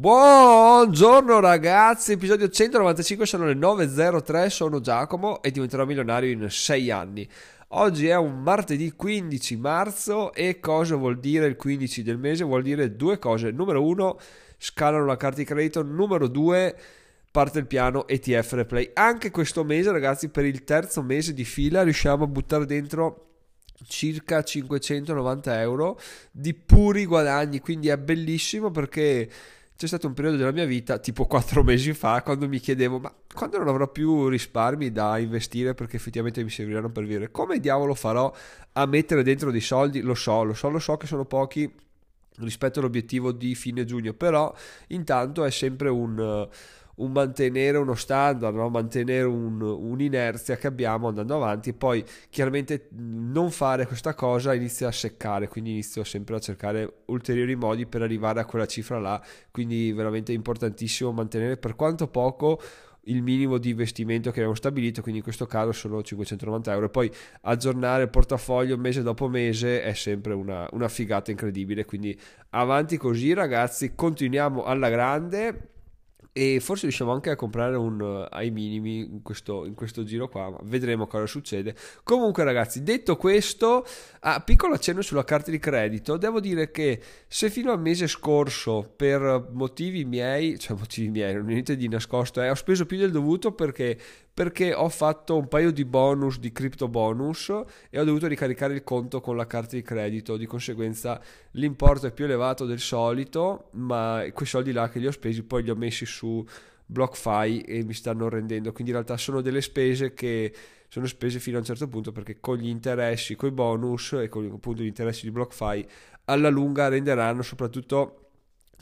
Buongiorno ragazzi, episodio 195, sono le 9.03, sono Giacomo e diventerò milionario in 6 anni. Oggi è un martedì 15 marzo e cosa vuol dire il 15 del mese? Vuol dire due cose. Numero uno, scalano la carta di credito. Numero due, parte il piano ETF Replay. Anche questo mese ragazzi, per il terzo mese di fila riusciamo a buttare dentro circa 590 euro di puri guadagni, quindi è bellissimo perché c'è stato un periodo della mia vita, tipo quattro mesi fa, quando mi chiedevo, ma quando non avrò più risparmi da investire perché effettivamente mi serviranno per vivere, come diavolo farò a mettere dentro dei soldi? Lo so, lo so, lo so che sono pochi rispetto all'obiettivo di fine giugno, però intanto è sempre un un mantenere uno standard, no? mantenere un, un'inerzia che abbiamo andando avanti. Poi chiaramente non fare questa cosa inizia a seccare, quindi inizio sempre a cercare ulteriori modi per arrivare a quella cifra là. Quindi veramente importantissimo mantenere per quanto poco il minimo di investimento che abbiamo stabilito, quindi in questo caso sono 590 euro. E poi aggiornare il portafoglio mese dopo mese è sempre una, una figata incredibile. Quindi avanti così, ragazzi, continuiamo alla grande e forse riusciamo anche a comprare un uh, ai minimi in questo, in questo, giro qua, vedremo cosa succede. Comunque ragazzi, detto questo, ah, piccolo accenno sulla carta di credito, devo dire che se fino al mese scorso per motivi miei, cioè motivi miei, non niente di nascosto, eh, ho speso più del dovuto perché perché ho fatto un paio di bonus di crypto bonus e ho dovuto ricaricare il conto con la carta di credito di conseguenza l'importo è più elevato del solito ma quei soldi là che li ho spesi poi li ho messi su BlockFi e mi stanno rendendo. Quindi in realtà sono delle spese che sono spese fino a un certo punto perché con gli interessi, con i bonus e con appunto gli interessi di BlockFi alla lunga renderanno soprattutto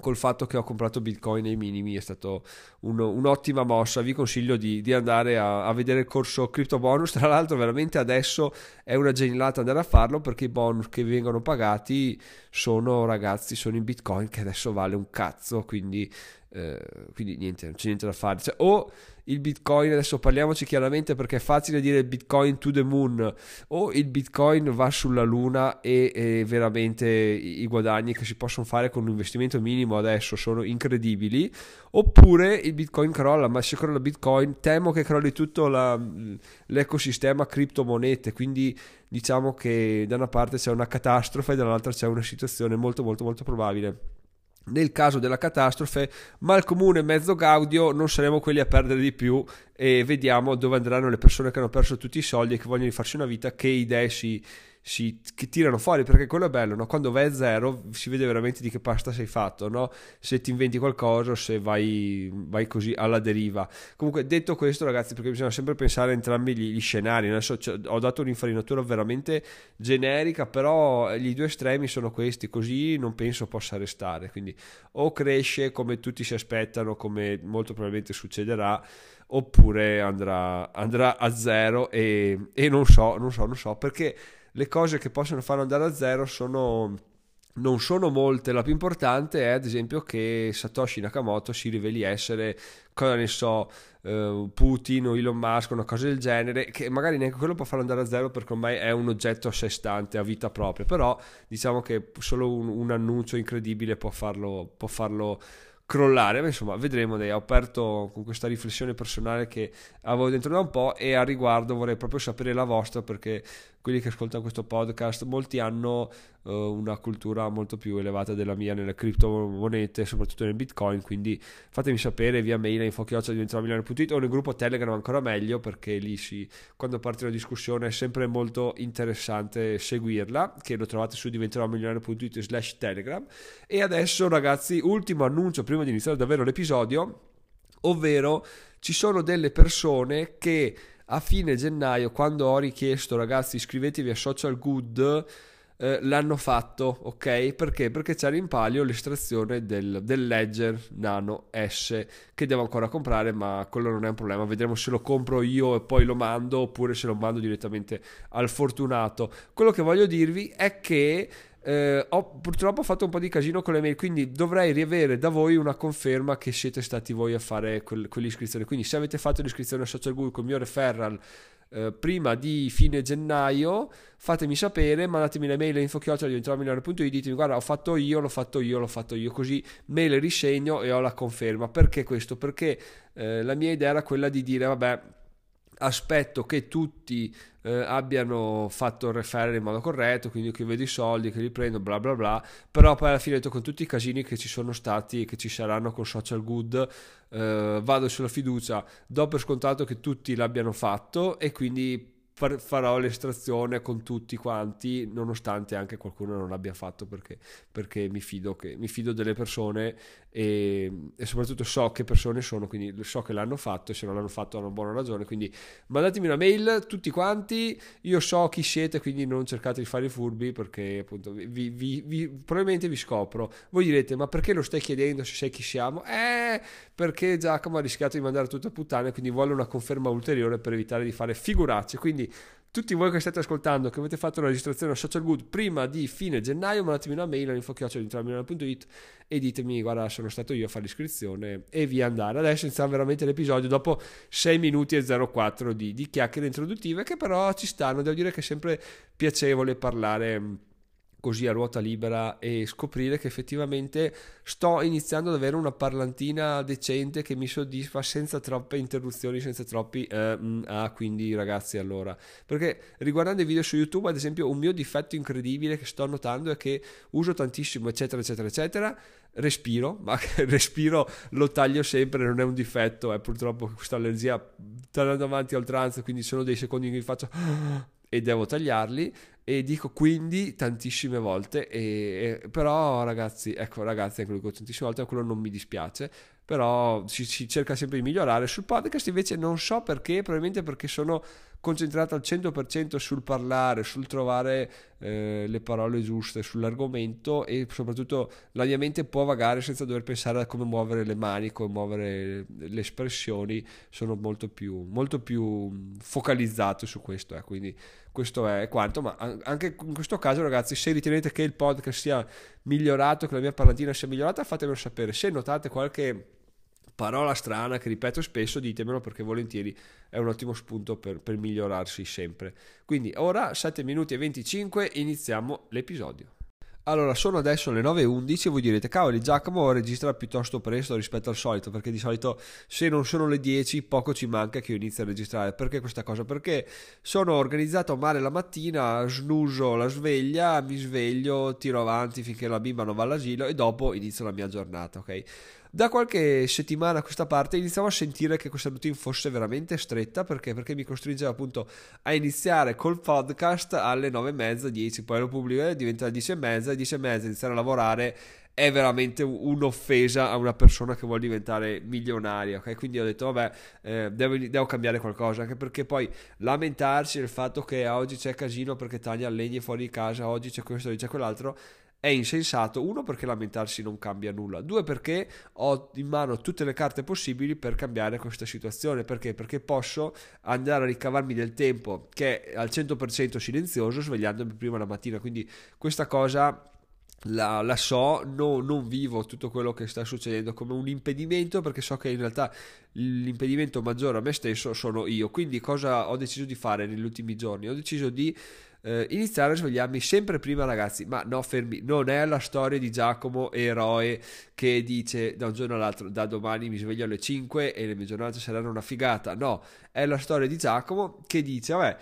col fatto che ho comprato bitcoin ai minimi è stata un, un'ottima mossa. Vi consiglio di, di andare a, a, vedere il corso crypto bonus. Tra l'altro veramente adesso è una genialata andare a farlo perché i bonus che vengono pagati sono ragazzi sono in bitcoin che adesso vale un cazzo. Quindi, eh, quindi niente non c'è niente da fare. Cioè, o il bitcoin, adesso parliamoci chiaramente perché è facile dire bitcoin to the moon, o il bitcoin va sulla luna e, e veramente i, guadagni che si possono fare con un investimento minimo adesso sono incredibili, oppure il bitcoin crolla, ma se crolla bitcoin temo che crolli tutto la, l'ecosistema criptomonete, quindi diciamo che da una parte c'è una catastrofe e dall'altra c'è una situazione molto molto molto probabile nel caso della catastrofe, mal comune mezzo gaudio, non saremo quelli a perdere di più e vediamo dove andranno le persone che hanno perso tutti i soldi e che vogliono farsi una vita, che idee si, si, che tirano fuori perché quello è bello, no? quando vai a zero si vede veramente di che pasta sei fatto, no? se ti inventi qualcosa o se vai, vai, così alla deriva. Comunque detto questo ragazzi perché bisogna sempre pensare a entrambi gli, gli scenari, adesso cioè, ho dato un'infarinatura veramente generica però gli due estremi sono questi, così non penso possa restare, quindi o cresce come tutti si aspettano, come molto probabilmente succederà oppure andrà, andrà a zero e, e non so, non so, non so perché le cose che possono farlo andare a zero sono non sono molte, la più importante è ad esempio che Satoshi Nakamoto si riveli essere, cosa ne so, uh, Putin o Elon Musk, una cosa del genere, che magari neanche quello può farlo andare a zero perché ormai è un oggetto a sé stante, a vita propria, però diciamo che solo un, un annuncio incredibile può farlo, può farlo crollare, ma insomma vedremo, dai, ho aperto con questa riflessione personale che avevo dentro da un po' e a riguardo vorrei proprio sapere la vostra perché quelli che ascoltano questo podcast, molti hanno uh, una cultura molto più elevata della mia nelle criptomonete, soprattutto nel bitcoin, quindi fatemi sapere via mail a infochioccia.it o nel gruppo Telegram ancora meglio perché lì si, quando parte la discussione è sempre molto interessante seguirla, che lo trovate su diventeròmilionario.it slash telegram. E adesso ragazzi, ultimo annuncio prima di iniziare davvero l'episodio, ovvero ci sono delle persone che a fine gennaio, quando ho richiesto ragazzi iscrivetevi a Social Good, eh, l'hanno fatto, ok? Perché? Perché c'era in palio l'estrazione del, del, Ledger Nano S che devo ancora comprare, ma quello non è un problema. Vedremo se lo compro io e poi lo mando oppure se lo mando direttamente al fortunato. Quello che voglio dirvi è che eh, ho purtroppo fatto un po' di casino con le mail, quindi dovrei riavere da voi una conferma che siete stati voi a fare quel, quell'iscrizione. Quindi se avete fatto l'iscrizione a Social Google con il mio referral eh, prima di fine gennaio, fatemi sapere, mandatemi le mail info-milano.it, ditemi guarda ho fatto io, l'ho fatto io, l'ho fatto io, così me le risegno e ho la conferma. Perché questo? Perché eh, la mia idea era quella di dire vabbè aspetto che tutti eh, abbiano fatto il referral in modo corretto, quindi che vedo i soldi, che li prendo, bla bla bla, però poi alla fine con tutti i casini che ci sono stati e che ci saranno con social good, eh, vado sulla fiducia, do per scontato che tutti l'abbiano fatto e quindi farò l'estrazione con tutti quanti, nonostante anche qualcuno non l'abbia fatto perché, perché mi, fido che, mi, fido delle persone e, e, soprattutto so che persone sono, quindi so che l'hanno fatto e se non l'hanno fatto hanno buona ragione. Quindi mandatemi una mail tutti quanti, io so chi siete, quindi non cercate di fare i furbi perché appunto vi, vi, vi, probabilmente vi scopro. Voi direte, ma perché lo stai chiedendo se sai chi siamo? Eh, perché Giacomo ha rischiato di mandare tutto a puttane, quindi vuole una conferma ulteriore per evitare di fare figuracce. Quindi tutti voi che state ascoltando, che avete fatto la registrazione a Social Good prima di fine gennaio, mandatemi una mail all'info.it e ditemi, guarda, sono stato io a fare l'iscrizione e via andare. Adesso iniziamo veramente l'episodio dopo 6 minuti e 04 di, di chiacchiere introduttive che però ci stanno, devo dire che è sempre piacevole parlare così a ruota libera e scoprire che effettivamente sto iniziando ad avere una parlantina decente che mi soddisfa senza troppe interruzioni, senza troppi eh, mm, ah quindi ragazzi allora. Perché riguardando i video su YouTube ad esempio un mio difetto incredibile che sto notando è che uso tantissimo eccetera eccetera eccetera respiro, ma respiro lo taglio sempre, non è un difetto, è purtroppo questa allergia sta andando avanti a oltranza, quindi sono dei secondi cui faccio e devo tagliarli e dico quindi tantissime volte e, e, però ragazzi ecco ragazzi ecco dico tantissime volte quello non mi dispiace però si, si, cerca sempre di migliorare. Sul podcast invece non so perché probabilmente perché sono concentrato al 100% sul parlare sul trovare eh, le parole giuste sull'argomento e soprattutto la mia mente può vagare senza dover pensare a come muovere le mani come muovere le espressioni. Sono molto più, molto più focalizzato su questo eh, quindi questo è quanto, ma anche in questo caso ragazzi se ritenete che il podcast sia migliorato, che la mia parlantina sia migliorata fatemelo sapere, se notate qualche parola strana che ripeto spesso ditemelo perché volentieri è un ottimo spunto per, per migliorarsi sempre. Quindi ora 7 minuti e 25 iniziamo l'episodio allora, sono adesso le 9.11 e voi direte, cavoli, Giacomo registra piuttosto presto rispetto al solito, perché di solito se non sono le 10 poco ci manca che io inizi a registrare. Perché questa cosa? Perché sono organizzato male la mattina, snuso la sveglia, mi sveglio, tiro avanti finché la bimba non va all'asilo e dopo inizio la mia giornata, ok? Da qualche settimana a questa parte iniziamo a sentire che questa routine fosse veramente stretta perché? perché mi costringeva appunto a iniziare col podcast alle 9 e mezza, 10, poi lo pubblico e diventa alle 10 e mezza, 10 e mezza iniziare a lavorare è veramente un'offesa a una persona che vuole diventare milionaria. Okay? Quindi ho detto, vabbè, eh, devo, devo, cambiare qualcosa, anche perché poi lamentarsi del fatto che oggi c'è casino perché taglia legni fuori di casa, oggi c'è questo, oggi c'è quell'altro, è insensato, uno perché lamentarsi non cambia nulla, due perché ho in mano tutte le carte possibili per cambiare questa situazione, perché? Perché posso andare a ricavarmi del tempo che è al 100% silenzioso svegliandomi prima la mattina, quindi questa cosa la, la, so, no, non vivo tutto quello che sta succedendo come un impedimento perché so che in realtà l'impedimento maggiore a me stesso sono io. Quindi cosa ho deciso di fare negli ultimi giorni? Ho deciso di eh, iniziare a svegliarmi sempre prima, ragazzi. Ma no, fermi, non è la storia di Giacomo, eroe, che dice da un giorno all'altro, da domani mi sveglio alle 5 e le mie giornate saranno una figata. No, è la storia di Giacomo che dice, vabbè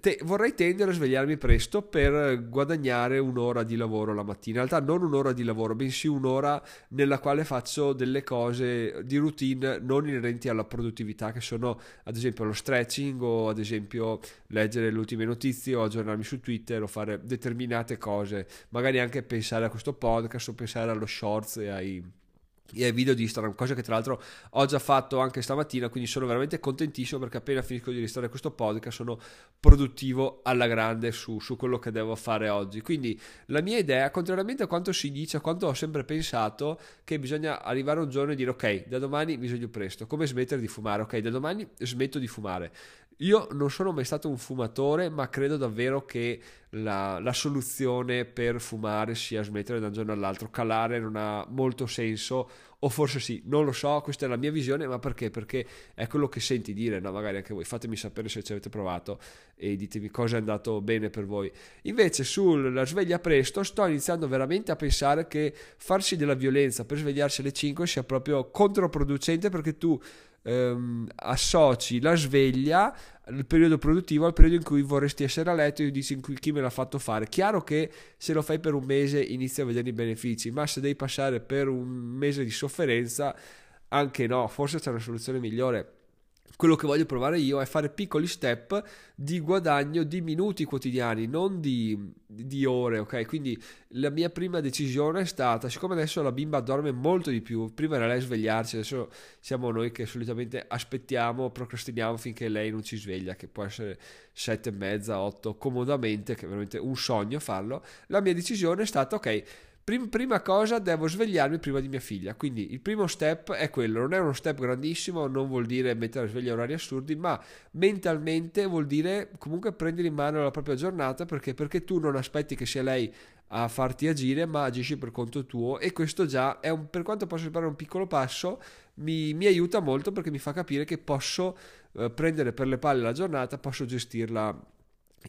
te, vorrei tendere a svegliarmi presto per guadagnare un'ora di lavoro la mattina. In realtà non un'ora di lavoro, bensì un'ora nella quale faccio delle cose di routine non inerenti alla produttività, che sono ad esempio lo stretching o ad esempio leggere le ultime notizie o aggiornarmi su Twitter o fare determinate cose. Magari anche pensare a questo podcast o pensare allo shorts e ai video di Instagram, cosa che tra l'altro ho già fatto anche stamattina, quindi sono veramente contentissimo perché appena finisco di registrare questo podcast sono produttivo alla grande su, su, quello che devo fare oggi. Quindi la mia idea, contrariamente a quanto si dice, a quanto ho sempre pensato, che bisogna arrivare un giorno e dire ok, da domani mi sveglio presto, come smettere di fumare, ok, da domani smetto di fumare Io non sono mai stato un fumatore, ma credo davvero che la, la, soluzione per fumare sia smettere da un giorno all'altro. Calare non ha molto senso, o forse sì, non lo so, questa è la mia visione, ma perché? Perché è quello che senti dire, no? magari anche voi, fatemi sapere se ci avete provato e ditemi cosa è andato bene per voi. Invece sulla sveglia presto sto iniziando veramente a pensare che farsi della violenza per svegliarsi alle 5 sia proprio controproducente perché tu ehm, associ la sveglia il periodo produttivo al periodo in cui vorresti essere a letto e dici chi me l'ha fatto fare. Chiaro che se lo fai per un mese inizi a vedere i benefici, ma se devi passare per un mese di sofferenza, anche no, forse c'è una soluzione migliore quello che voglio provare io è fare piccoli step di guadagno di minuti quotidiani, non di, di, ore, ok? Quindi la mia prima decisione è stata, siccome adesso la bimba dorme molto di più, prima era lei svegliarsi, adesso siamo noi che solitamente aspettiamo, procrastiniamo finché lei non ci sveglia, che può essere sette e mezza, otto, comodamente, che è veramente un sogno farlo. La mia decisione è stata, ok, Prim, prima cosa devo svegliarmi prima di mia figlia, quindi il primo step è quello, non è uno step grandissimo, non vuol dire mettere a sveglia orari assurdi, ma mentalmente vuol dire comunque prendere in mano la propria giornata perché, perché tu non aspetti che sia lei a farti agire, ma agisci per conto tuo. E questo già è un, per quanto possa sembrare un piccolo passo, mi, mi, aiuta molto perché mi fa capire che posso eh, prendere per le palle la giornata, posso gestirla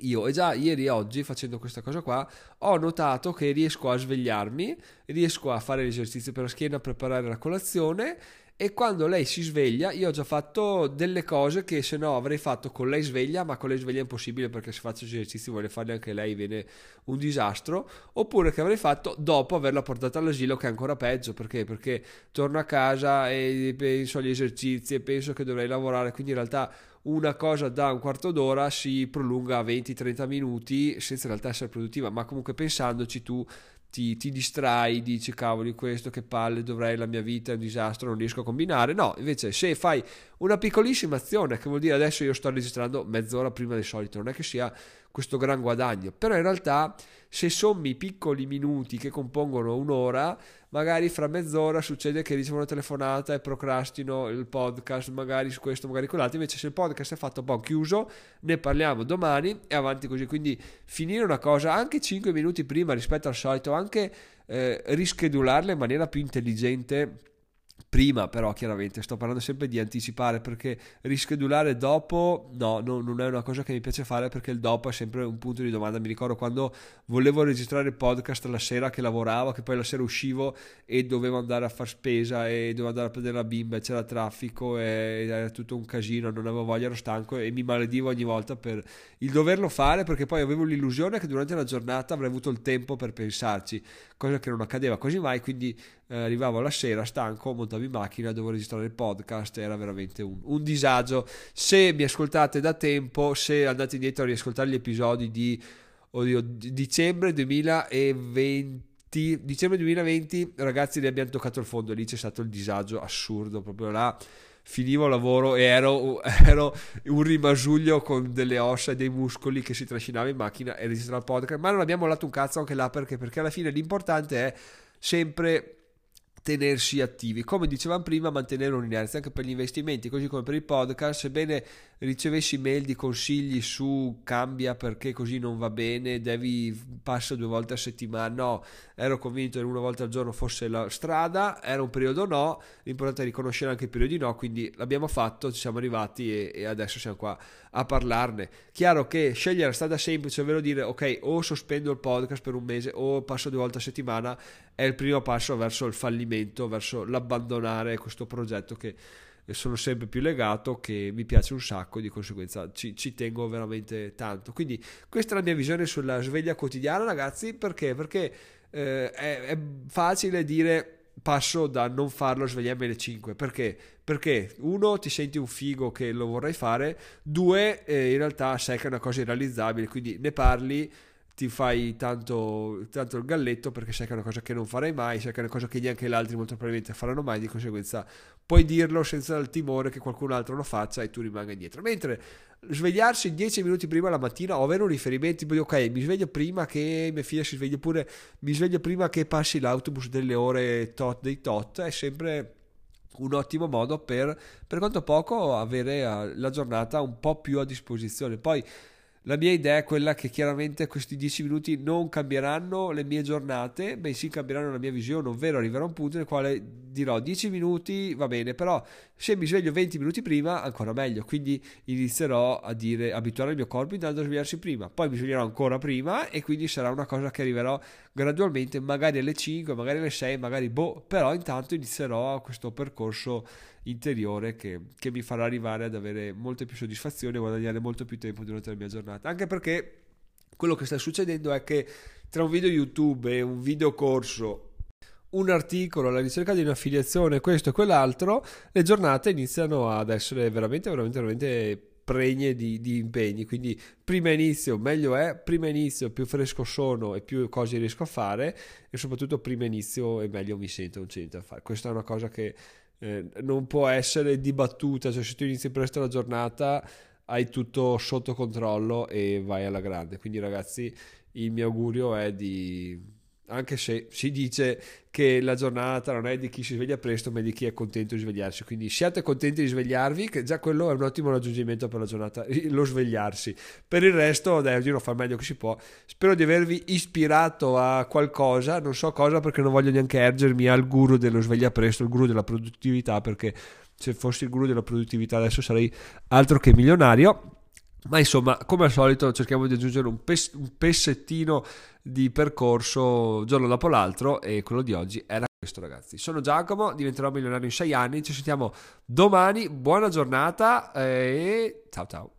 io e già ieri e oggi facendo questa cosa qua ho notato che riesco a svegliarmi, riesco a fare l'esercizio per la schiena, a preparare la colazione e quando lei si sveglia io ho già fatto delle cose che se no avrei fatto con lei sveglia ma con lei sveglia è impossibile perché se faccio esercizi vuole farli anche lei viene un disastro oppure che avrei fatto dopo averla portata all'asilo che è ancora peggio perché? perché torno a casa e penso agli esercizi e penso che dovrei lavorare quindi in realtà una cosa da un quarto d'ora si prolunga a 20-30 minuti senza in realtà essere produttiva, ma comunque pensandoci tu ti, ti, distrai, dici cavoli questo che palle dovrei la mia vita è un disastro, non riesco a combinare. No, invece se fai una piccolissima azione, che vuol dire adesso io sto registrando mezz'ora prima del solito, non è che sia questo gran guadagno, però in realtà se sommi i piccoli minuti che compongono un'ora, magari fra mezz'ora succede che ricevo una telefonata e procrastino il podcast, magari su questo, magari quell'altro, invece se il podcast è fatto, boh, chiuso, ne parliamo domani e avanti così, quindi finire una cosa anche 5 minuti prima rispetto al solito, anche eh, rischedularla in maniera più intelligente prima però chiaramente sto parlando sempre di anticipare perché rischedulare dopo no, no, non è una cosa che mi piace fare perché il dopo è sempre un punto di domanda. Mi ricordo quando volevo registrare il podcast la sera che lavoravo che poi la sera uscivo e dovevo andare a far spesa e dovevo andare a prendere la bimba e c'era traffico e era tutto un casino non avevo voglia ero stanco e mi maledivo ogni volta per il doverlo fare perché poi avevo l'illusione che durante la giornata avrei avuto il tempo per pensarci cosa che non accadeva quasi mai quindi eh, arrivavo la sera stanco, montavo in macchina, dovevo registrare il podcast, era veramente un, un, disagio. Se mi ascoltate da tempo, se andate indietro a riascoltare gli episodi di oddio, dicembre 2020 dicembre 2020 ragazzi li abbiamo toccato il fondo lì c'è stato il disagio assurdo. Proprio là finivo il lavoro e ero, ero, un rimasuglio con delle ossa e dei muscoli che si trascinava in macchina e registrava il podcast. Ma non abbiamo lato un cazzo anche là perché? Perché alla fine l'importante è sempre tenersi attivi. Come dicevamo prima, mantenere un'inerzia anche per gli investimenti, così come per il podcast, sebbene ricevessi mail di consigli su cambia perché così non va bene, devi passa due volte a settimana, no, ero convinto che una volta al giorno fosse la strada, era un periodo no, l'importante è riconoscere anche i periodi no, quindi l'abbiamo fatto, ci siamo arrivati e, e adesso siamo qua a parlarne. Chiaro che scegliere la strada semplice, ovvero dire ok, o sospendo il podcast per un mese o passo due volte a settimana, è il primo passo verso il fallimento, verso l'abbandonare questo progetto che sono sempre più legato, che mi piace un sacco, di conseguenza ci, ci, tengo veramente tanto. Quindi questa è la mia visione sulla sveglia quotidiana, ragazzi, perché? Perché eh, è, è facile dire passo da non farlo svegliarmi alle 5 perché? Perché uno ti senti un figo che lo vorrai fare, due eh, in realtà sai che è una cosa irrealizzabile, quindi ne parli ti fai tanto, tanto, il galletto perché sai che è una cosa che non farai mai, sai che è una cosa che neanche gli altri molto probabilmente faranno mai, di conseguenza puoi dirlo senza il timore che qualcun altro lo faccia e tu rimanga indietro. Mentre svegliarsi 10 minuti prima la mattina o avere un riferimento tipo ok mi sveglio prima che mia figlia si sveglia oppure mi sveglio prima che passi l'autobus delle ore tot dei tot è sempre un ottimo modo per, per quanto poco, avere eh, la giornata un po' più a disposizione. Poi la mia idea è quella che chiaramente questi 10 minuti non cambieranno le mie giornate, bensì cambieranno la mia visione, ovvero arriverà un punto nel quale dirò 10 minuti va bene, però se mi sveglio 20 minuti prima ancora meglio, quindi inizierò a dire abituare il mio corpo intanto a svegliarsi prima, poi mi sveglierò ancora prima e quindi sarà una cosa che arriverò gradualmente, magari alle 5, magari alle 6, magari boh, però intanto inizierò questo percorso interiore che, che mi farà arrivare ad avere molte più soddisfazioni e guadagnare molto più tempo durante la mia giornata. Anche perché quello che sta succedendo è che tra un video YouTube e un video corso un articolo alla ricerca di un'affiliazione, questo e quell'altro, le giornate iniziano ad essere veramente, veramente, veramente pregne di, di, impegni. Quindi, prima inizio, meglio è, prima inizio, più fresco sono e più cose riesco a fare, e soprattutto, prima inizio e meglio mi sento, c'è niente da fare. Questa è una cosa che eh, non può essere dibattuta, cioè se tu inizi presto la giornata hai tutto sotto controllo e vai alla grande. Quindi ragazzi, il mio augurio è di anche se si dice che la giornata non è di chi si sveglia presto, ma di chi è contento di svegliarsi. Quindi siate contenti di svegliarvi, che già quello è un ottimo raggiungimento per la giornata, lo svegliarsi. Per il resto, dai, ognuno fa il meglio che si può. Spero di avervi ispirato a qualcosa, non so cosa perché non voglio neanche ergermi al guru dello sveglia presto, il guru della produttività, perché se fossi il guru della produttività adesso sarei altro che milionario. Ma insomma, come al solito, cerchiamo di aggiungere un, pes- un pezzettino di percorso giorno dopo l'altro e quello di oggi era questo ragazzi. Sono Giacomo, diventerò milionario in 6 anni, ci sentiamo domani, buona giornata e ciao ciao.